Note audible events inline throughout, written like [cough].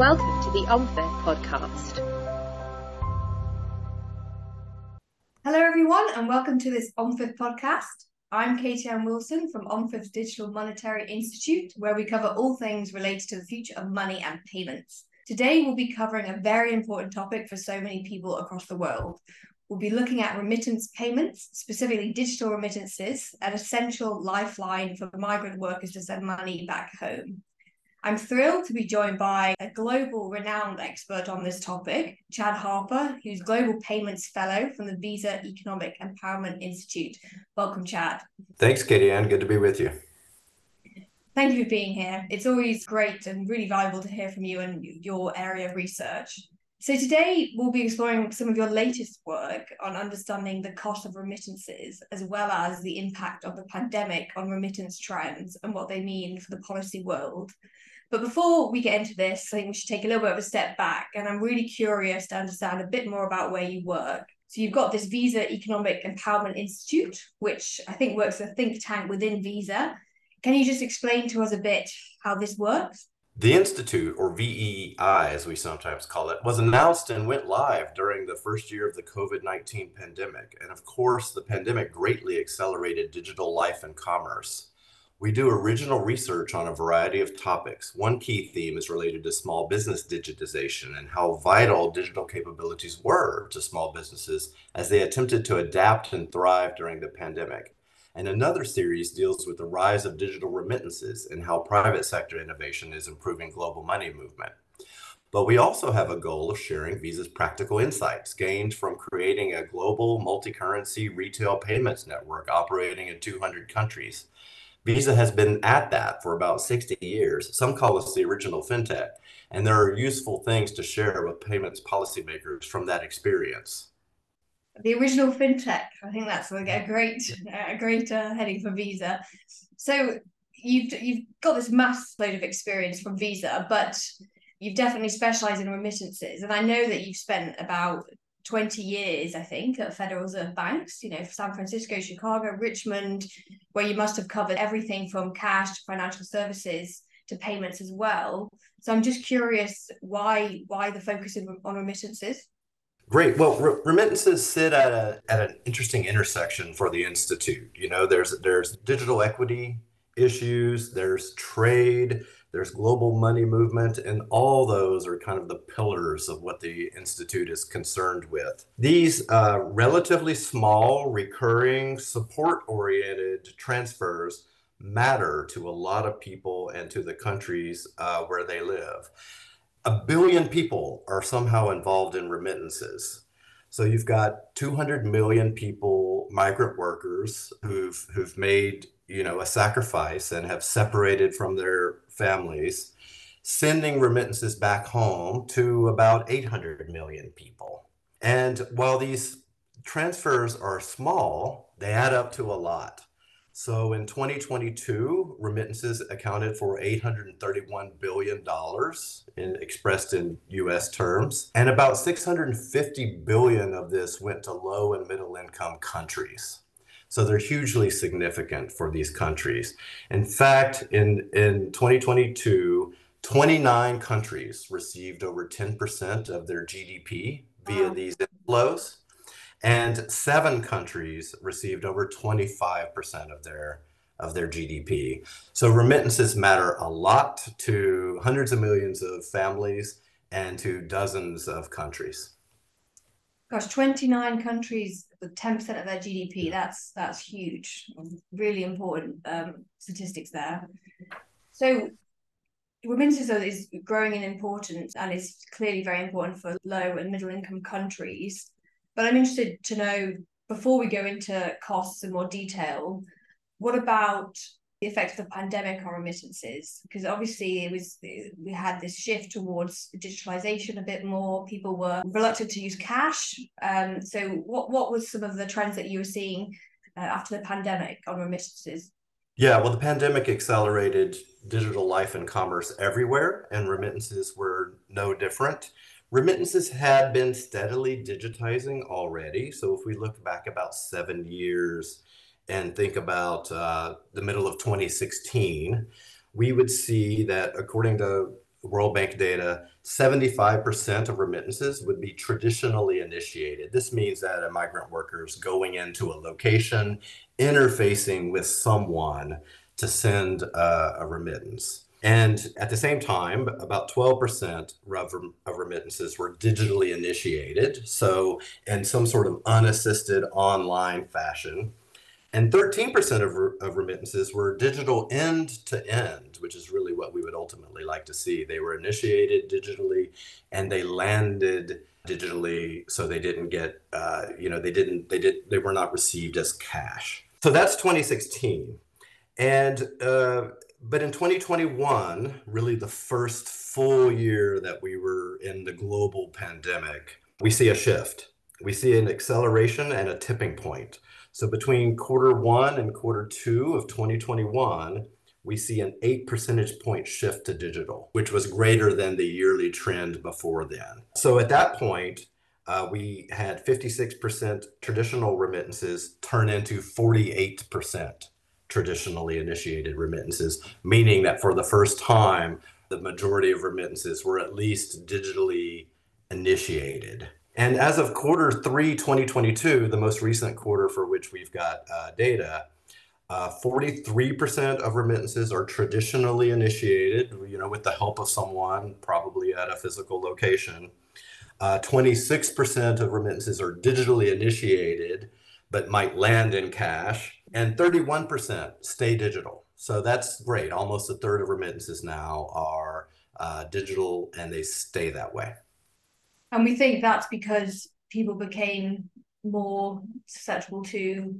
Welcome to the OMFIF podcast. Hello, everyone, and welcome to this OMFIF podcast. I'm Katie Ann Wilson from OMFIF's Digital Monetary Institute, where we cover all things related to the future of money and payments. Today, we'll be covering a very important topic for so many people across the world. We'll be looking at remittance payments, specifically digital remittances, an essential lifeline for migrant workers to send money back home. I'm thrilled to be joined by a global renowned expert on this topic, Chad Harper, who's Global Payments Fellow from the Visa Economic Empowerment Institute. Welcome, Chad. Thanks, Katie Ann. Good to be with you. Thank you for being here. It's always great and really valuable to hear from you and your area of research. So, today we'll be exploring some of your latest work on understanding the cost of remittances, as well as the impact of the pandemic on remittance trends and what they mean for the policy world. But before we get into this, I think we should take a little bit of a step back. And I'm really curious to understand a bit more about where you work. So you've got this Visa Economic Empowerment Institute, which I think works as a think tank within Visa. Can you just explain to us a bit how this works? The Institute, or VEEI as we sometimes call it, was announced and went live during the first year of the COVID 19 pandemic. And of course, the pandemic greatly accelerated digital life and commerce. We do original research on a variety of topics. One key theme is related to small business digitization and how vital digital capabilities were to small businesses as they attempted to adapt and thrive during the pandemic. And another series deals with the rise of digital remittances and how private sector innovation is improving global money movement. But we also have a goal of sharing Visa's practical insights gained from creating a global multi currency retail payments network operating in 200 countries Visa has been at that for about 60 years. Some call us the original fintech, and there are useful things to share with payments policymakers from that experience. The original fintech. I think that's a great, a great uh, heading for Visa. So you've you've got this mass load of experience from Visa, but you've definitely specialized in remittances, and I know that you've spent about 20 years, I think, at Federal Reserve banks, you know, San Francisco, Chicago, Richmond, where you must have covered everything from cash to financial services to payments as well. So I'm just curious why why the focus on remittances? Great. Well, re- remittances sit at a at an interesting intersection for the institute. You know, there's there's digital equity issues, there's trade, there's global money movement, and all those are kind of the pillars of what the Institute is concerned with. These uh, relatively small, recurring, support oriented transfers matter to a lot of people and to the countries uh, where they live. A billion people are somehow involved in remittances. So you've got 200 million people, migrant workers, who've who've made you know a sacrifice and have separated from their families, sending remittances back home to about 800 million people. And while these transfers are small, they add up to a lot. So in 2022, remittances accounted for $831 billion in, expressed in US terms, and about 650 billion of this went to low and middle income countries. So they're hugely significant for these countries. In fact, in, in 2022, 29 countries received over 10% of their GDP via wow. these inflows and seven countries received over 25% of their of their GDP. So remittances matter a lot to hundreds of millions of families and to dozens of countries. Gosh, 29 countries with 10% of their GDP. That's that's huge. Really important um, statistics there. So remittances is growing in importance and is clearly very important for low and middle income countries. But I'm interested to know before we go into costs in more detail, what about the effect of the pandemic on remittances? Because obviously it was we had this shift towards digitalization a bit more. People were reluctant to use cash. Um, so what what was some of the trends that you were seeing uh, after the pandemic on remittances? Yeah, well, the pandemic accelerated digital life and commerce everywhere, and remittances were no different. Remittances had been steadily digitizing already. So if we look back about seven years and think about uh, the middle of 2016, we would see that according to World Bank data, 75% of remittances would be traditionally initiated. This means that a migrant worker is going into a location, interfacing with someone to send uh, a remittance. And at the same time, about 12% of remittances were digitally initiated, so in some sort of unassisted online fashion. And 13% of, of remittances were digital end to end, which is really what we would ultimately like to see. They were initiated digitally and they landed digitally, so they didn't get, uh, you know, they didn't, they did, they were not received as cash. So that's 2016. And, uh, but in 2021, really the first full year that we were in the global pandemic, we see a shift. We see an acceleration and a tipping point so between quarter one and quarter two of 2021, we see an eight percentage point shift to digital, which was greater than the yearly trend before then. So at that point, uh, we had 56% traditional remittances turn into 48% traditionally initiated remittances, meaning that for the first time, the majority of remittances were at least digitally initiated. And as of quarter three, 2022, the most recent quarter for which we've got uh, data, uh, 43% of remittances are traditionally initiated, you know, with the help of someone, probably at a physical location. Uh, 26% of remittances are digitally initiated, but might land in cash. And 31% stay digital. So that's great. Almost a third of remittances now are uh, digital and they stay that way. And we think that's because people became more susceptible to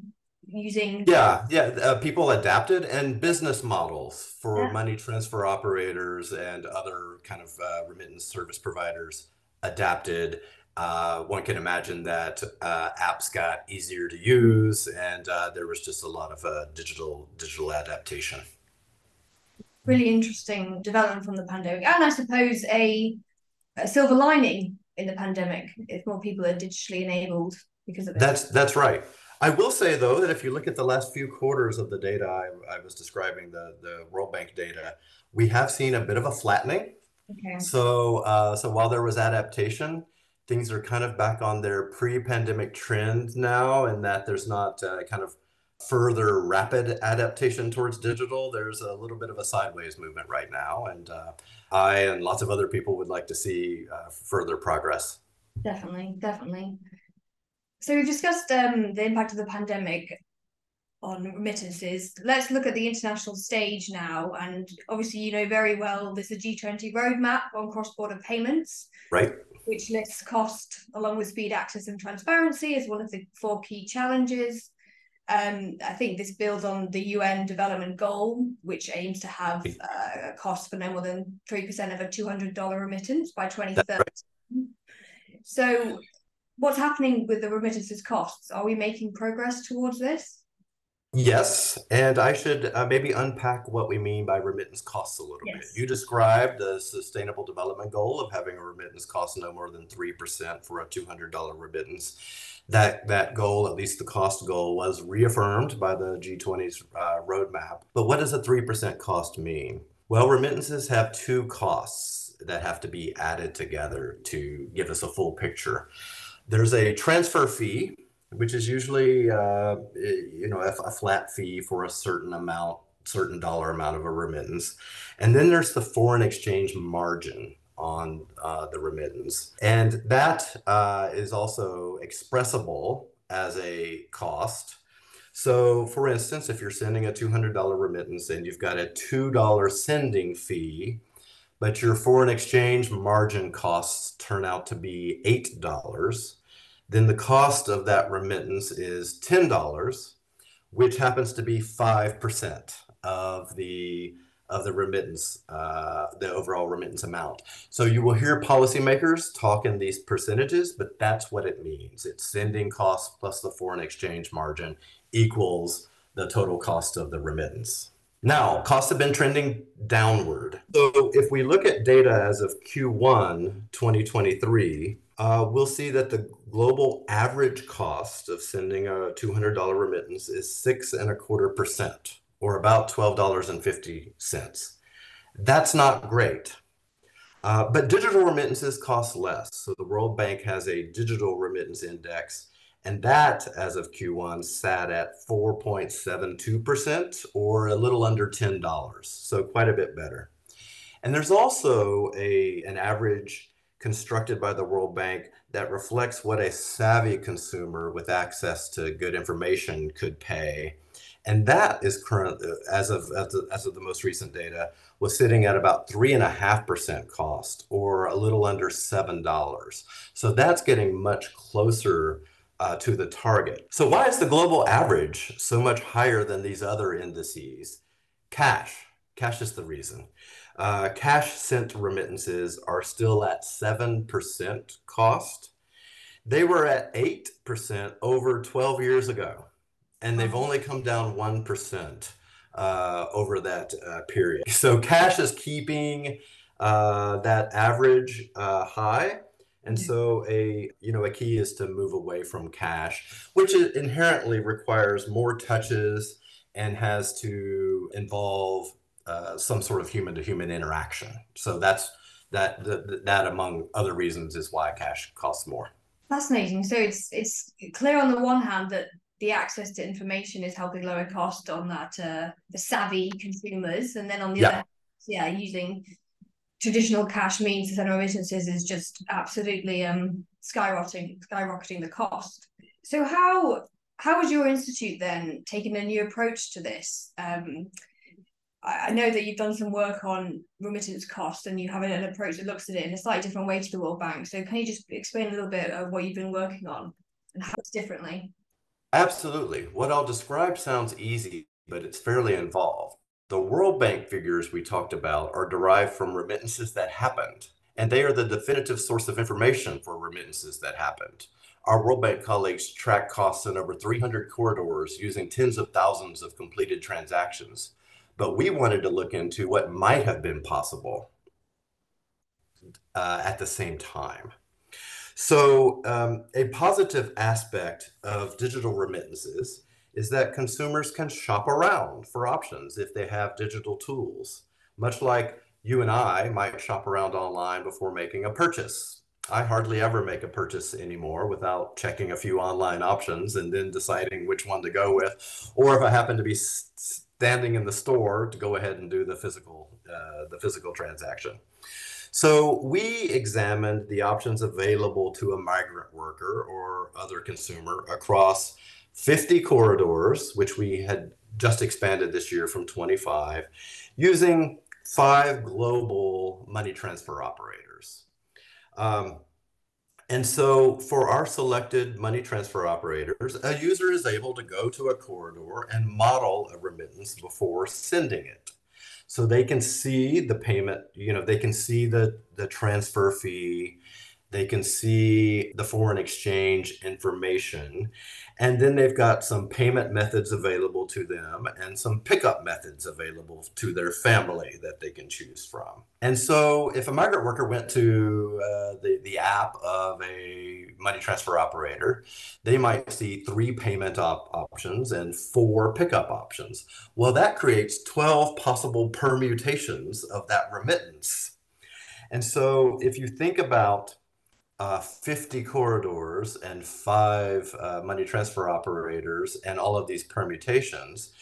using. Yeah, yeah. Uh, people adapted, and business models for yeah. money transfer operators and other kind of uh, remittance service providers adapted. Uh, one can imagine that uh, apps got easier to use, and uh, there was just a lot of uh, digital digital adaptation. Really interesting development from the pandemic, and I suppose a, a silver lining in the pandemic if more people are digitally enabled because of it. That's that's right. I will say though that if you look at the last few quarters of the data I, I was describing, the the World Bank data, we have seen a bit of a flattening. Okay. So uh, so while there was adaptation, things are kind of back on their pre-pandemic trend now, and that there's not uh, kind of further rapid adaptation towards digital. There's a little bit of a sideways movement right now, and uh, I and lots of other people would like to see uh, further progress. Definitely, definitely. So we've discussed um, the impact of the pandemic on remittances. Let's look at the international stage now. And obviously, you know very well there's a G20 roadmap on cross-border payments. Right. Which lists cost along with speed, access, and transparency as one of the four key challenges. Um, I think this builds on the UN development goal, which aims to have uh, a cost for no more than 3% of a $200 remittance by 2030. Right. So, what's happening with the remittances costs? Are we making progress towards this? Yes, and I should uh, maybe unpack what we mean by remittance costs a little yes. bit. You described the sustainable development goal of having a remittance cost no more than 3% for a $200 remittance that that goal, at least the cost goal, was reaffirmed by the G20's uh, roadmap. But what does a 3% cost mean? Well, remittances have two costs that have to be added together to give us a full picture. There's a transfer fee, which is usually uh, you know a flat fee for a certain amount, certain dollar amount of a remittance, and then there's the foreign exchange margin on uh, the remittance. And that uh, is also expressible as a cost. So, for instance, if you're sending a $200 remittance and you've got a $2 sending fee, but your foreign exchange margin costs turn out to be $8, then the cost of that remittance is $10, which happens to be 5% of the of the remittance, uh, the overall remittance amount. So you will hear policymakers talk in these percentages, but that's what it means. It's sending costs plus the foreign exchange margin equals the total cost of the remittance. Now, costs have been trending downward. So if we look at data as of Q1 2023, uh, we'll see that the global average cost of sending a $200 remittance is six and a quarter percent or about $12.50. That's not great. Uh, but digital remittances cost less. So the World Bank has a digital remittance index, and that, as of Q1, sat at 4.72% or a little under $10. So quite a bit better. And there's also a, an average constructed by the World Bank that reflects what a savvy consumer with access to good information could pay. And that is current, as of, as of, as of the most recent data, was sitting at about 3.5% cost or a little under $7. So that's getting much closer uh, to the target. So why is the global average so much higher than these other indices? Cash. Cash is the reason. Uh, cash sent remittances are still at 7% cost. They were at 8% over 12 years ago, and they've only come down 1% uh, over that uh, period. So cash is keeping uh, that average uh, high. And so a you know a key is to move away from cash, which inherently requires more touches and has to involve uh, some sort of human to human interaction. So that's that, that that among other reasons is why cash costs more. Fascinating. So it's it's clear on the one hand that the access to information is helping lower cost on that uh, the savvy consumers, and then on the yeah. other, yeah, using traditional cash means to send remittances is just absolutely um skyrocketing skyrocketing the cost. So how how was your institute then taking a new approach to this? Um, I know that you've done some work on remittance costs and you have an approach that looks at it in a slightly different way to the World Bank. So can you just explain a little bit of what you've been working on and how it's differently? Absolutely. What I'll describe sounds easy, but it's fairly involved. The World Bank figures we talked about are derived from remittances that happened, and they are the definitive source of information for remittances that happened. Our World Bank colleagues track costs in over 300 corridors using tens of thousands of completed transactions but we wanted to look into what might have been possible uh, at the same time. So, um, a positive aspect of digital remittances is that consumers can shop around for options if they have digital tools, much like you and I might shop around online before making a purchase. I hardly ever make a purchase anymore without checking a few online options and then deciding which one to go with. Or if I happen to be standing in the store to go ahead and do the physical uh, the physical transaction. So we examined the options available to a migrant worker or other consumer across 50 corridors, which we had just expanded this year from 25, using five global money transfer operators. Um, and so for our selected money transfer operators, a user is able to go to a corridor and model a remittance before sending it. So they can see the payment, you know, they can see the, the transfer fee, they can see the foreign exchange information. And then they've got some payment methods available to them and some pickup methods available to their family that they can choose from. And so if a migrant worker went to uh, the, the app of a money transfer operator, they might see three payment op- options and four pickup options. Well, that creates 12 possible permutations of that remittance. And so if you think about uh, 50 corridors and five uh, money transfer operators and all of these permutations,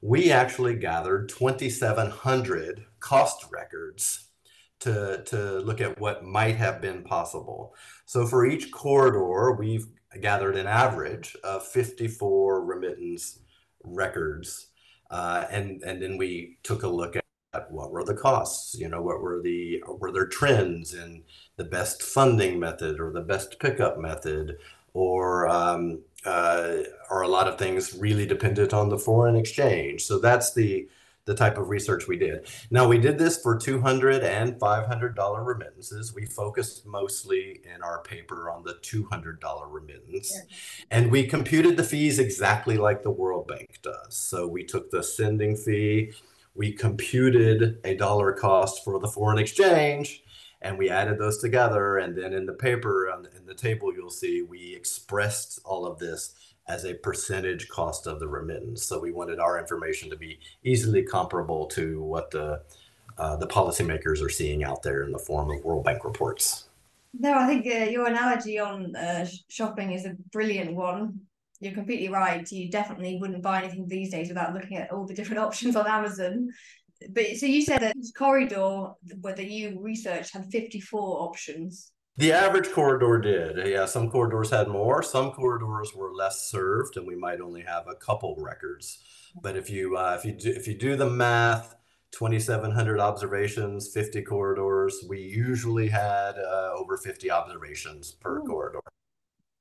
we actually gathered 2,700 cost records to, to look at what might have been possible. So for each corridor, we've gathered an average of 54 remittance records. Uh, and, and then we took a look at what were the costs you know what were the were there trends in the best funding method or the best pickup method or um, uh, are a lot of things really dependent on the foreign exchange. So that's the the type of research we did. Now we did this for 200 and 500 dollar remittances. We focused mostly in our paper on the 200 dollar remittance. Yeah. and we computed the fees exactly like the world bank does. So we took the sending fee we computed a dollar cost for the foreign exchange and we added those together and then in the paper in the table you'll see we expressed all of this as a percentage cost of the remittance so we wanted our information to be easily comparable to what the uh, the policymakers are seeing out there in the form of World Bank reports. No, I think uh, your analogy on uh, shopping is a brilliant one. You're completely right. You definitely wouldn't buy anything these days without looking at all the different [laughs] options on Amazon. But so you said that this corridor, whether you researched, had 54 options. The average corridor did. Yeah, some corridors had more. Some corridors were less served, and we might only have a couple records. But if you uh, if you do, if you do the math, 2,700 observations, 50 corridors. We usually had uh, over 50 observations per Ooh. corridor.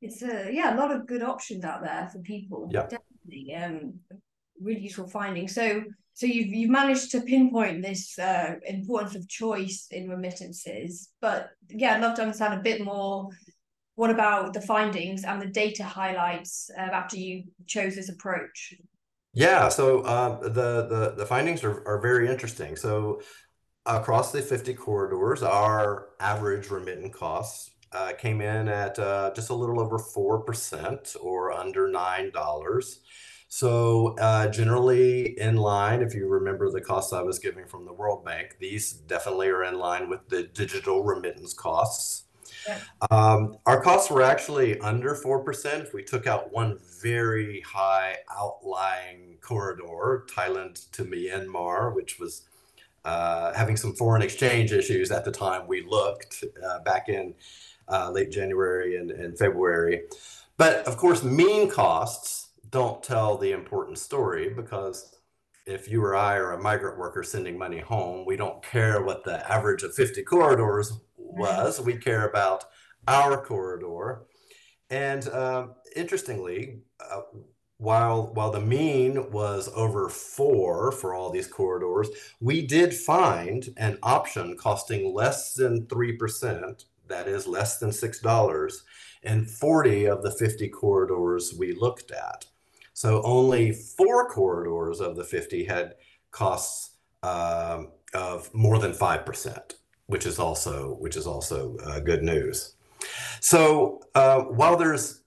It's a yeah, a lot of good options out there for people. Yeah, definitely. Um, really useful finding. So so you've you've managed to pinpoint this uh, importance of choice in remittances, but yeah, I'd love to understand a bit more. What about the findings and the data highlights uh, after you chose this approach? Yeah, so uh, the, the the findings are, are very interesting. So across the 50 corridors, our average remittance costs uh, came in at uh, just a little over 4% or under $9. So uh, generally in line, if you remember the costs I was giving from the World Bank, these definitely are in line with the digital remittance costs. Um, our costs were actually under 4% if we took out one very high outlying corridor, Thailand to Myanmar, which was uh, having some foreign exchange issues at the time we looked uh, back in uh, late January and, and February. But of course, mean costs don't tell the important story because if you or I are a migrant worker sending money home, we don't care what the average of 50 corridors was. We care about our corridor. And uh, interestingly, uh, while while the mean was over four for all these corridors, we did find an option costing less than three percent, that is less than six dollars, in 40 of the 50 corridors we looked at. So only four corridors of the 50 had costs um, of more than five percent which is also which is also uh, good news. So uh, while there's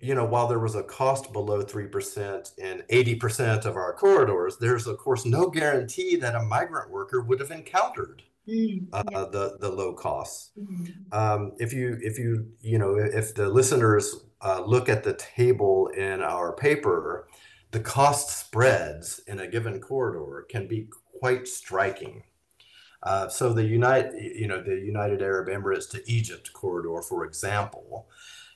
you know while there was a cost below three percent in eighty percent of our corridors, there's of course no guarantee that a migrant worker would have encountered mm, uh, yeah. the the low costs. Mm. Um, if you if you you know if the listeners uh, look at the table in our paper, the cost spreads in a given corridor can be quite striking. Uh, so the United, you know, the United Arab Emirates to Egypt corridor, for example,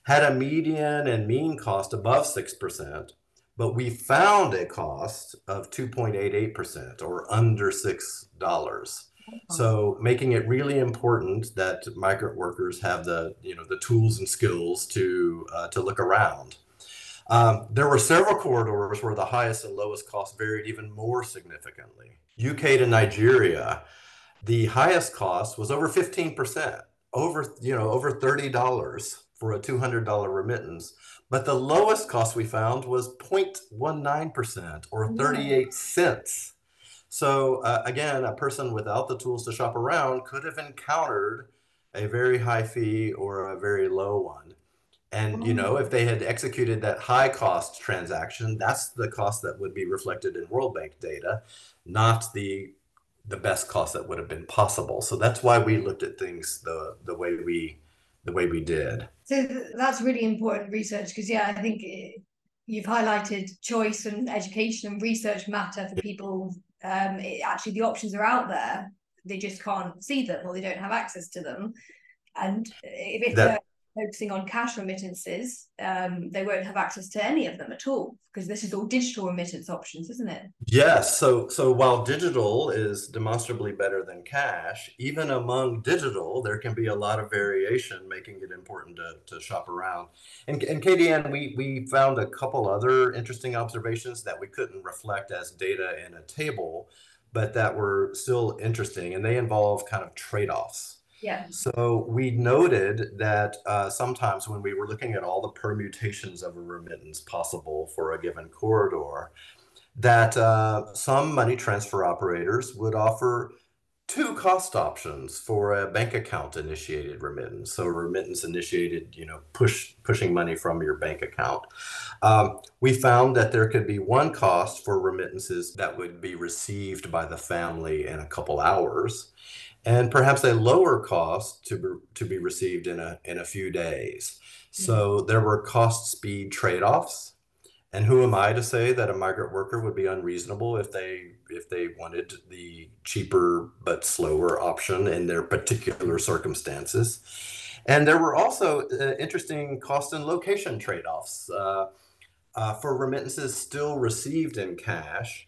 had a median and mean cost above six percent, but we found a cost of 2.88% or under six dollars. So making it really important that migrant workers have the you know the tools and skills to uh, to look around. Um, there were several corridors where the highest and lowest cost varied even more significantly. UK to Nigeria the highest cost was over 15%, over, you know, over $30 for a $200 remittance. But the lowest cost we found was 0.19% or 38 cents. So uh, again, a person without the tools to shop around could have encountered a very high fee or a very low one. And you know, if they had executed that high cost transaction, that's the cost that would be reflected in World Bank data, not the the best cost that would have been possible. So that's why we looked at things the the way we the way we did. So that's really important research because yeah, I think it, you've highlighted choice and education and research matter for people. Um, it, actually, the options are out there. They just can't see them or they don't have access to them. And if, it's that, focusing on cash remittances, um, they won't have access to any of them at all because this is all digital remittance options, isn't it? Yes. So, so while digital is demonstrably better than cash, even among digital, there can be a lot of variation, making it important to, to shop around. And, and Katie Ann, we, we found a couple other interesting observations that we couldn't reflect as data in a table, but that were still interesting, and they involve kind of trade offs. Yeah. So we noted that uh, sometimes when we were looking at all the permutations of a remittance possible for a given corridor, that uh, some money transfer operators would offer two cost options for a bank account initiated remittance. So remittance initiated, you know, push pushing money from your bank account. Um, we found that there could be one cost for remittances that would be received by the family in a couple hours, and perhaps a lower cost to be, to be received in a in a few days. So there were cost speed trade offs and who am I to say that a migrant worker would be unreasonable if they if they wanted the cheaper but slower option in their particular circumstances? And there were also uh, interesting cost and location trade-offs uh, uh, for remittances still received in cash.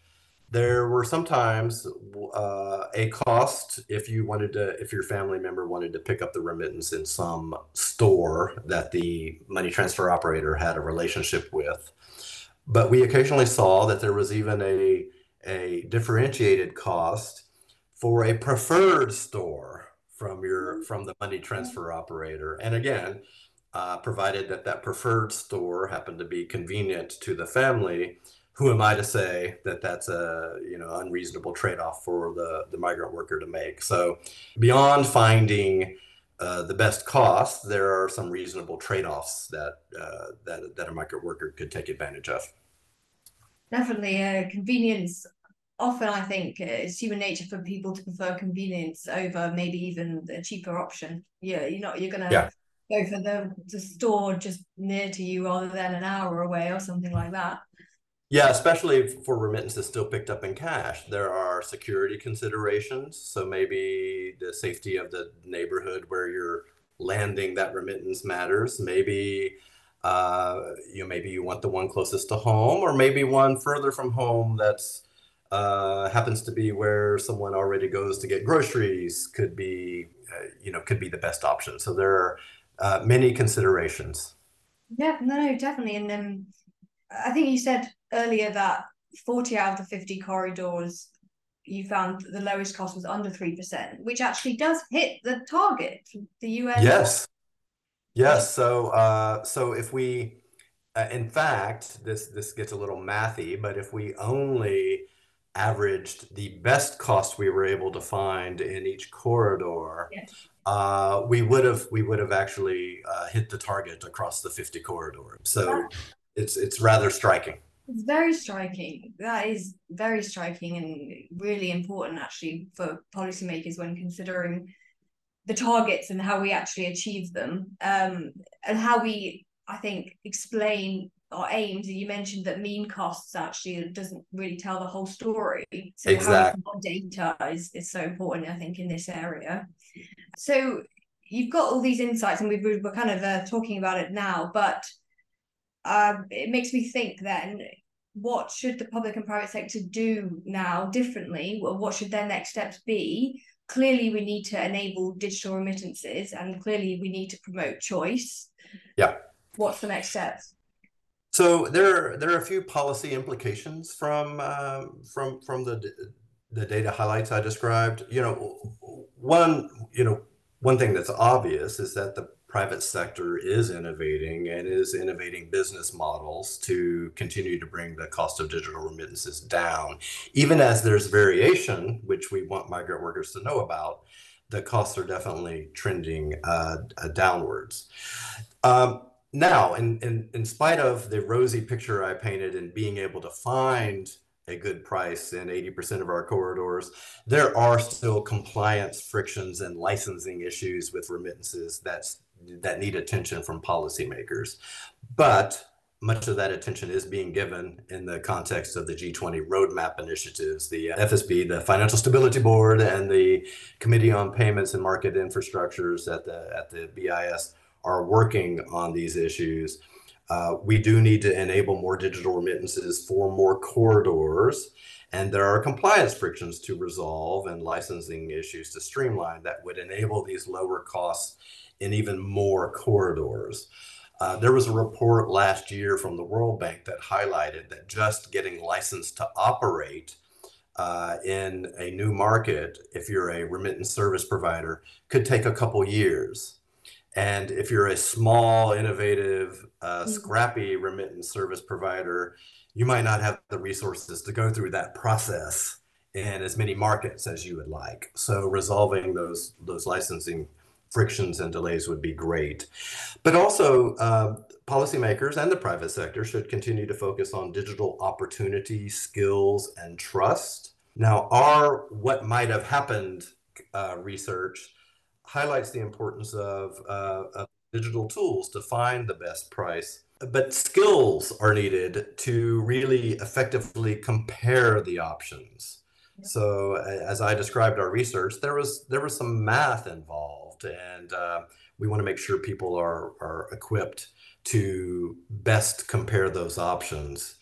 There were sometimes uh, a cost if you wanted to, if your family member wanted to pick up the remittance in some store that the money transfer operator had a relationship with. But we occasionally saw that there was even a, a differentiated cost for a preferred store from your mm-hmm. from the money transfer operator. And again, uh, provided that that preferred store happened to be convenient to the family, who am I to say that that's a you know unreasonable trade-off for the the migrant worker to make? So beyond finding uh, the best cost, there are some reasonable trade-offs that uh, that that a migrant worker could take advantage of. Definitely, uh, convenience. Often, I think it's human nature for people to prefer convenience over maybe even a cheaper option. Yeah, you're not. You're gonna yeah. go for the the store just near to you rather than an hour away or something like that. Yeah, especially for remittances still picked up in cash. There are security considerations. So maybe the safety of the neighborhood where you're landing that remittance matters. Maybe uh, you maybe you want the one closest to home, or maybe one further from home that's uh, happens to be where someone already goes to get groceries. Could be, uh, you know, could be the best option. So there are uh, many considerations. Yeah, no, no, definitely. And then I think you said earlier that 40 out of the 50 corridors you found the lowest cost was under 3%, which actually does hit the target. The UN yes. Yes. So, uh, so if we, uh, in fact, this this gets a little mathy, but if we only averaged the best cost we were able to find in each corridor, yes. uh, we would have we would have actually uh, hit the target across the 50 corridors. So it's it's rather striking. It's very striking. That is very striking and really important actually for policymakers when considering the targets and how we actually achieve them um, and how we i think explain our aims and you mentioned that mean costs actually doesn't really tell the whole story so exactly. data is, is so important i think in this area so you've got all these insights and we we're kind of uh, talking about it now but um, it makes me think then what should the public and private sector do now differently what should their next steps be clearly we need to enable digital remittances and clearly we need to promote choice. Yeah. What's the next step? So there, there are a few policy implications from um, from from the the data highlights I described. You know, one you know one thing that's obvious is that the private sector is innovating and is innovating business models to continue to bring the cost of digital remittances down. Even as there's variation, which we want migrant workers to know about, the costs are definitely trending uh, downwards. Um, now, in, in, in spite of the rosy picture I painted and being able to find a good price in 80% of our corridors. There are still compliance frictions and licensing issues with remittances that's that need attention from policymakers. But much of that attention is being given in the context of the G20 roadmap initiatives. The FSB, the Financial Stability Board, and the Committee on Payments and Market Infrastructures at the at the BIS are working on these issues. Uh, we do need to enable more digital remittances for more corridors. And there are compliance frictions to resolve and licensing issues to streamline that would enable these lower costs in even more corridors. Uh, there was a report last year from the World Bank that highlighted that just getting licensed to operate uh, in a new market, if you're a remittance service provider, could take a couple years. And if you're a small, innovative, uh, mm-hmm. scrappy remittance service provider, you might not have the resources to go through that process in as many markets as you would like. So resolving those those licensing frictions and delays would be great. But also, uh, policymakers and the private sector should continue to focus on digital opportunity, skills, and trust. Now, our what might have happened uh, research highlights the importance of, uh, of digital tools to find the best price. But skills are needed to really effectively compare the options. So, as I described our research, there was there was some math involved, and uh, we want to make sure people are are equipped to best compare those options.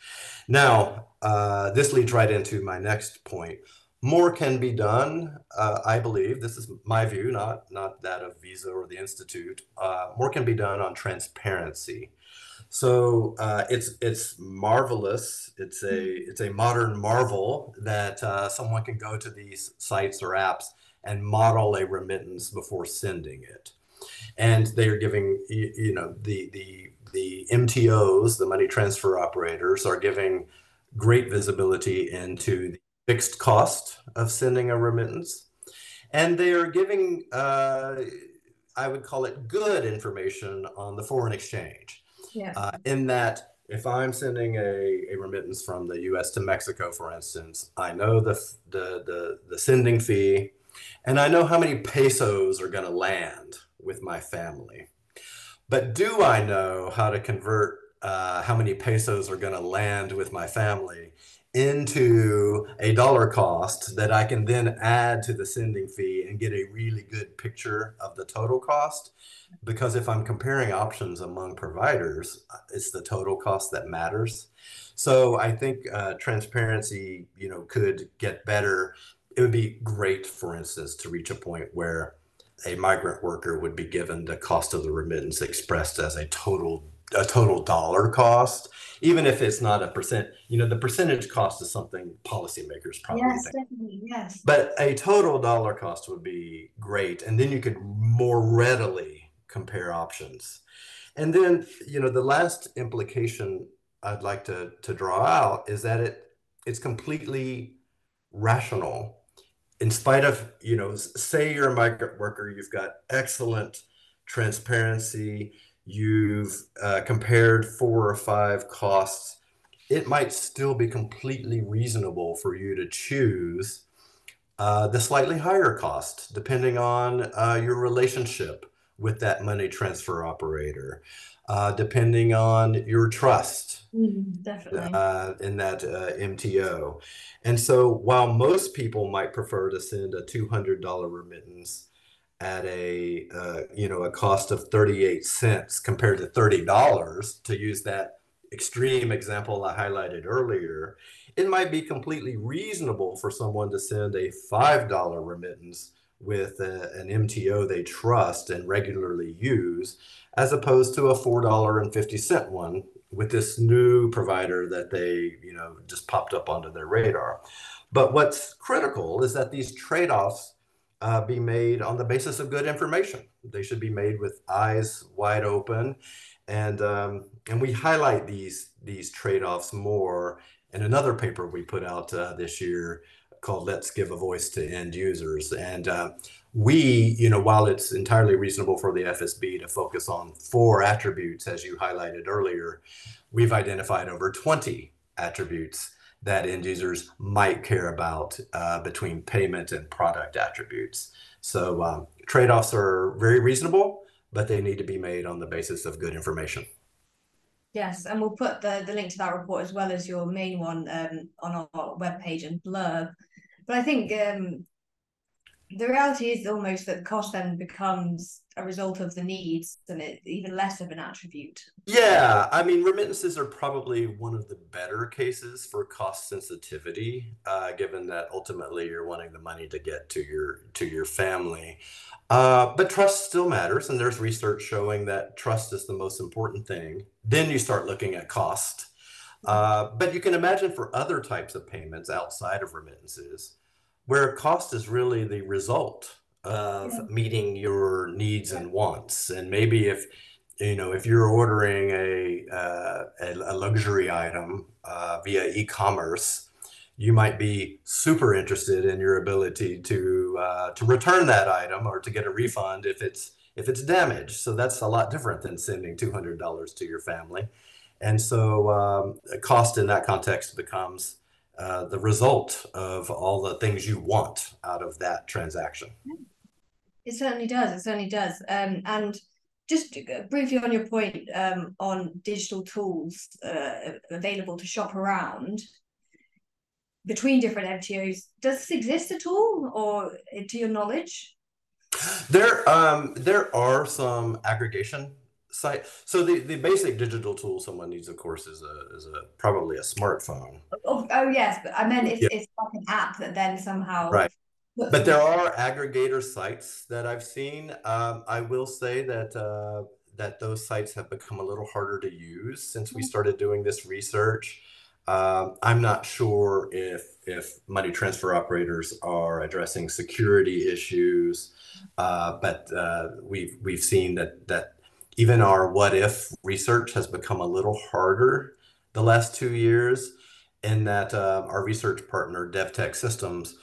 Now, uh, this leads right into my next point. More can be done, uh, I believe. This is my view, not not that of Visa or the Institute. Uh, more can be done on transparency. So uh, it's it's marvelous. It's a it's a modern marvel that uh, someone can go to these sites or apps and model a remittance before sending it, and they are giving you, you know the the the MTOs, the money transfer operators, are giving great visibility into the fixed cost of sending a remittance, and they are giving uh, I would call it good information on the foreign exchange Yeah. uh, in that if I'm sending a, a remittance from the U.S. to Mexico, for instance, I know the the the, the sending fee, and I know how many pesos are going to land with my family. But do I know how to convert uh, how many pesos are going to land with my family into a dollar cost that I can then add to the sending fee and get a really good picture of the total cost? Because if I'm comparing options among providers, it's the total cost that matters. So I think uh, transparency, you know, could get better. It would be great, for instance, to reach a point where a migrant worker would be given the cost of the remittance expressed as a total a total dollar cost, even if it's not a percent. You know, the percentage cost is something policymakers probably Yes, think. definitely. Yes. But a total dollar cost would be great, and then you could more readily compare options. And then, you know, the last implication I'd like to to draw out is that it it's completely rational. In spite of, you know, say you're a migrant worker, you've got excellent transparency, you've uh, compared four or five costs, it might still be completely reasonable for you to choose uh, the slightly higher cost, depending on uh, your relationship with that money transfer operator, uh, depending on your trust Mm, definitely. uh, in that uh, MTO. And so while most people might prefer to send a $200 remittance at a uh, you know a cost of 38 cents compared to $30 to use that extreme example I highlighted earlier, it might be completely reasonable for someone to send a $5 remittance with a, an MTO they trust and regularly use, as opposed to a $4.50 one with this new provider that they, you know, just popped up onto their radar. But what's critical is that these trade-offs uh, be made on the basis of good information. They should be made with eyes wide open, and um, and we highlight these these trade-offs more in another paper we put out uh, this year called "Let's Give a Voice to End Users." And uh, we, you know, while it's entirely reasonable for the FSB to focus on four attributes, as you highlighted earlier, we've identified over 20 attributes that end users might care about uh, between payment and product attributes. So um, trade-offs are very reasonable, but they need to be made on the basis of good information. Yes, and we'll put the, the link to that report as well as your main one um, on our webpage and blurb. But I think um, the reality is almost that cost then becomes a result of the needs and it even less of an attribute. Yeah, I mean, remittances are probably one of the better cases for cost sensitivity, uh, given that ultimately you're wanting the money to get to your to your family. Uh, but trust still matters, and there's research showing that trust is the most important thing. Then you start looking at cost. Uh, but you can imagine for other types of payments outside of remittances, where cost is really the result of Yeah. meeting your needs and wants. And maybe if you know if you're ordering a uh, a, a luxury item uh, via e-commerce, you might be super interested in your ability to uh, to return that item or to get a refund if it's if it's damaged. So that's a lot different than sending two hundred dollars to your family, and so um, cost in that context becomes uh, the result of all the things you want out of that transaction. It certainly does. It certainly does. Um, and just briefly on your point um, on digital tools uh, available to shop around between different MTOs, does this exist at all, or to your knowledge? There, um, there are some aggregation site. So the, the basic digital tool someone needs, of course, is a is a probably a smartphone. Oh, oh yes, but I meant it's, yeah. it's like an app that then somehow right. But there are aggregator sites that I've seen. Um, I will say that uh, that those sites have become a little harder to use since we mm-hmm. started doing this research. Um, I'm not sure if if money transfer operators are addressing security issues, uh, but uh, we've we've seen that that even our what if research has become a little harder the last two years, in that uh, our research partner DevTech Systems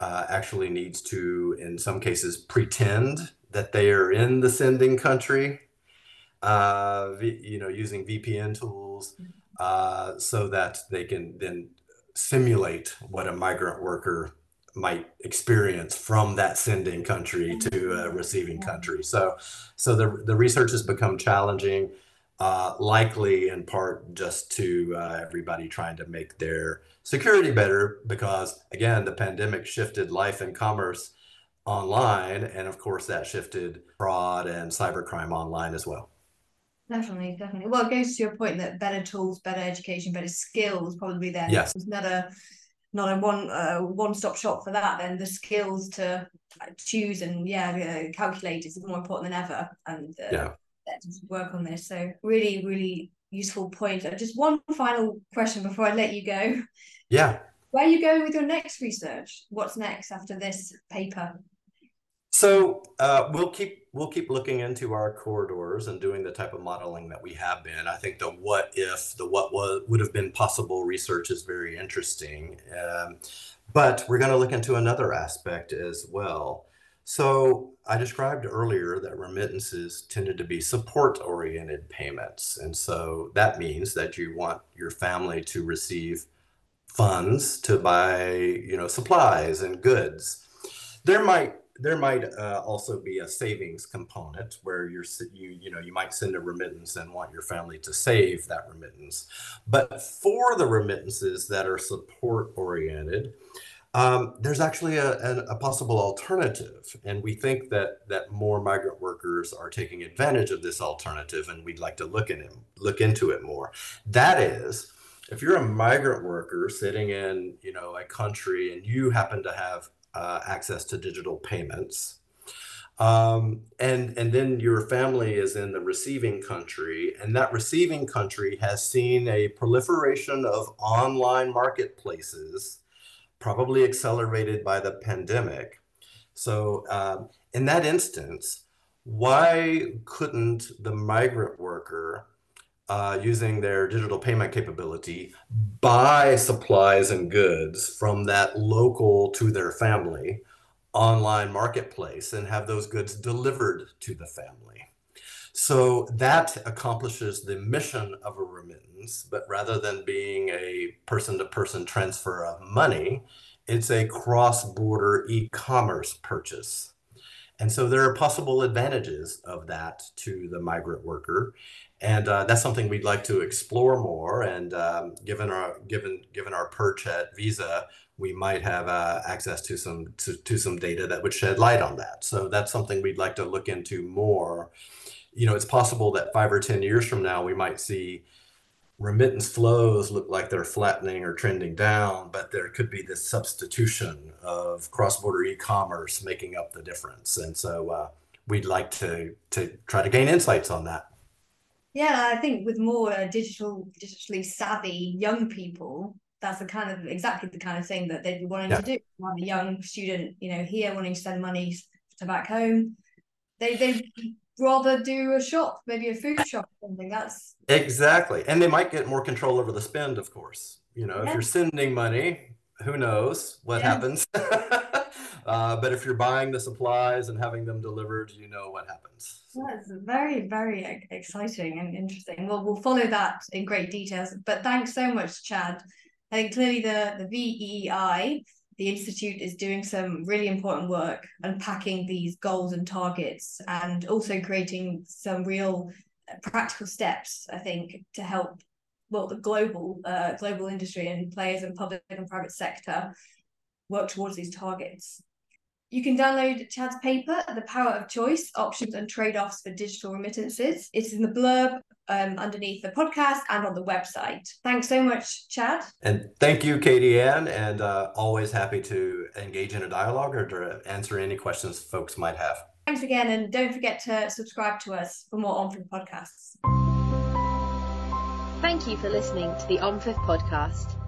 uh, actually needs to, in some cases, pretend that they are in the sending country, uh, you know, using VPN tools, uh, so that they can then simulate what a migrant worker might experience from that sending country to a receiving country. So, so the the research has become challenging, uh, likely in part just to uh, everybody trying to make their security better because again, the pandemic shifted life and commerce online, and of course that shifted fraud and cybercrime online as well. Definitely, definitely. Well, it goes to your point that better tools, better education, better skills probably there. Yes. It's not a not a one uh, one stop shop for that. Then the skills to choose and yeah uh, calculate is more important than ever. And uh, yeah, work on this. So really, really useful point. Uh, just one final question before I let you go. Yeah. Where are you going with your next research? What's next after this paper? So uh, we'll keep we'll keep looking into our corridors and doing the type of modeling that we have been. I think the what if, the what was, would have been possible research is very interesting. Um, but we're going to look into another aspect as well. So I described earlier that remittances tended to be support-oriented payments. And so that means that you want your family to receive funds to buy, you know, supplies and goods. There might there might uh, also be a savings component where you're you you know you might send a remittance and want your family to save that remittance. But for the remittances that are support oriented, um, there's actually a, a, a, possible alternative, and we think that that more migrant workers are taking advantage of this alternative, and we'd like to look in it, look into it more. That is, if you're a migrant worker sitting in you know a country and you happen to have uh, access to digital payments. Um, and and then your family is in the receiving country, and that receiving country has seen a proliferation of online marketplaces, probably accelerated by the pandemic. So um, in that instance, why couldn't the migrant worker uh, using their digital payment capability, buy supplies and goods from that local to their family online marketplace and have those goods delivered to the family. So that accomplishes the mission of a remittance, but rather than being a person to person transfer of money, it's a cross border e commerce purchase. And so there are possible advantages of that to the migrant worker and uh, that's something we'd like to explore more. And um, given our given given our perch at Visa, we might have uh, access to some to, to some data that would shed light on that. So that's something we'd like to look into more. You know, it's possible that five or ten years from now we might see remittance flows look like they're flattening or trending down, but there could be this substitution of cross-border e-commerce making up the difference. And so uh, we'd like to to try to gain insights on that. Yeah, I think with more uh, digital, digitally savvy young people, that's the kind of exactly the kind of thing that they'd be wanting yeah. to do. Have a young student, you know, here wanting to send money to back home, they they rather do a shop, maybe a food shop or something. That's exactly, and they might get more control over the spend, of course. You know, yeah. if you're sending money, who knows what Yeah. happens? [laughs] uh, but if you're buying the supplies and having them delivered, you know what happens. That's very, very exciting and interesting. Well, we'll follow that in great details. But thanks so much, Chad. I think clearly the, the VEEI, the Institute, is doing some really important work unpacking these goals and targets and also creating some real uh, practical steps, I think, to help well the global uh, global industry and players in public and private sector work towards these targets. You can download Chad's paper, The Power of Choice Options and Trade Offs for Digital Remittances. It's in the blurb um, underneath the podcast and on the website. Thanks so much, Chad. And thank you, Katie Ann, and uh, always happy to engage in a dialogue or to answer any questions folks might have. Thanks again, and don't forget to subscribe to us for more On podcasts. Thank you for listening to the OMFIF podcast.